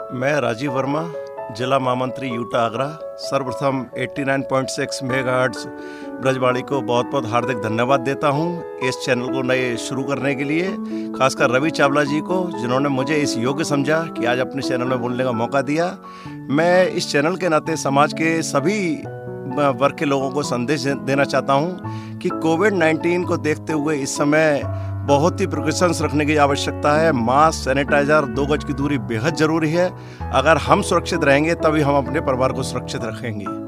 मैं राजीव वर्मा, जिला महामंत्री यूटा आगरा, सर्वप्रथम 89.6 मेगाहर्ट्ज ब्रजवाड़ी को बहुत बहुत हार्दिक धन्यवाद देता हूँ इस चैनल को नए शुरू करने के लिए, खासकर रवि चावला जी को, जिन्होंने मुझे इस योग्य समझा कि आज अपने चैनल में बोलने का मौका दिया। मैं इस चैनल के नाते समाज के सभी वर्ग के लोगों को संदेश देना चाहता हूँ कि कोविड 19 को देखते हुए इस समय बहुत ही प्रिकॉशंस रखने की आवश्यकता है। मास्क सैनिटाइजर दो गज की दूरी बेहद ज़रूरी है। अगर हम सुरक्षित रहेंगे, तभी हम अपने परिवार को सुरक्षित रखेंगे।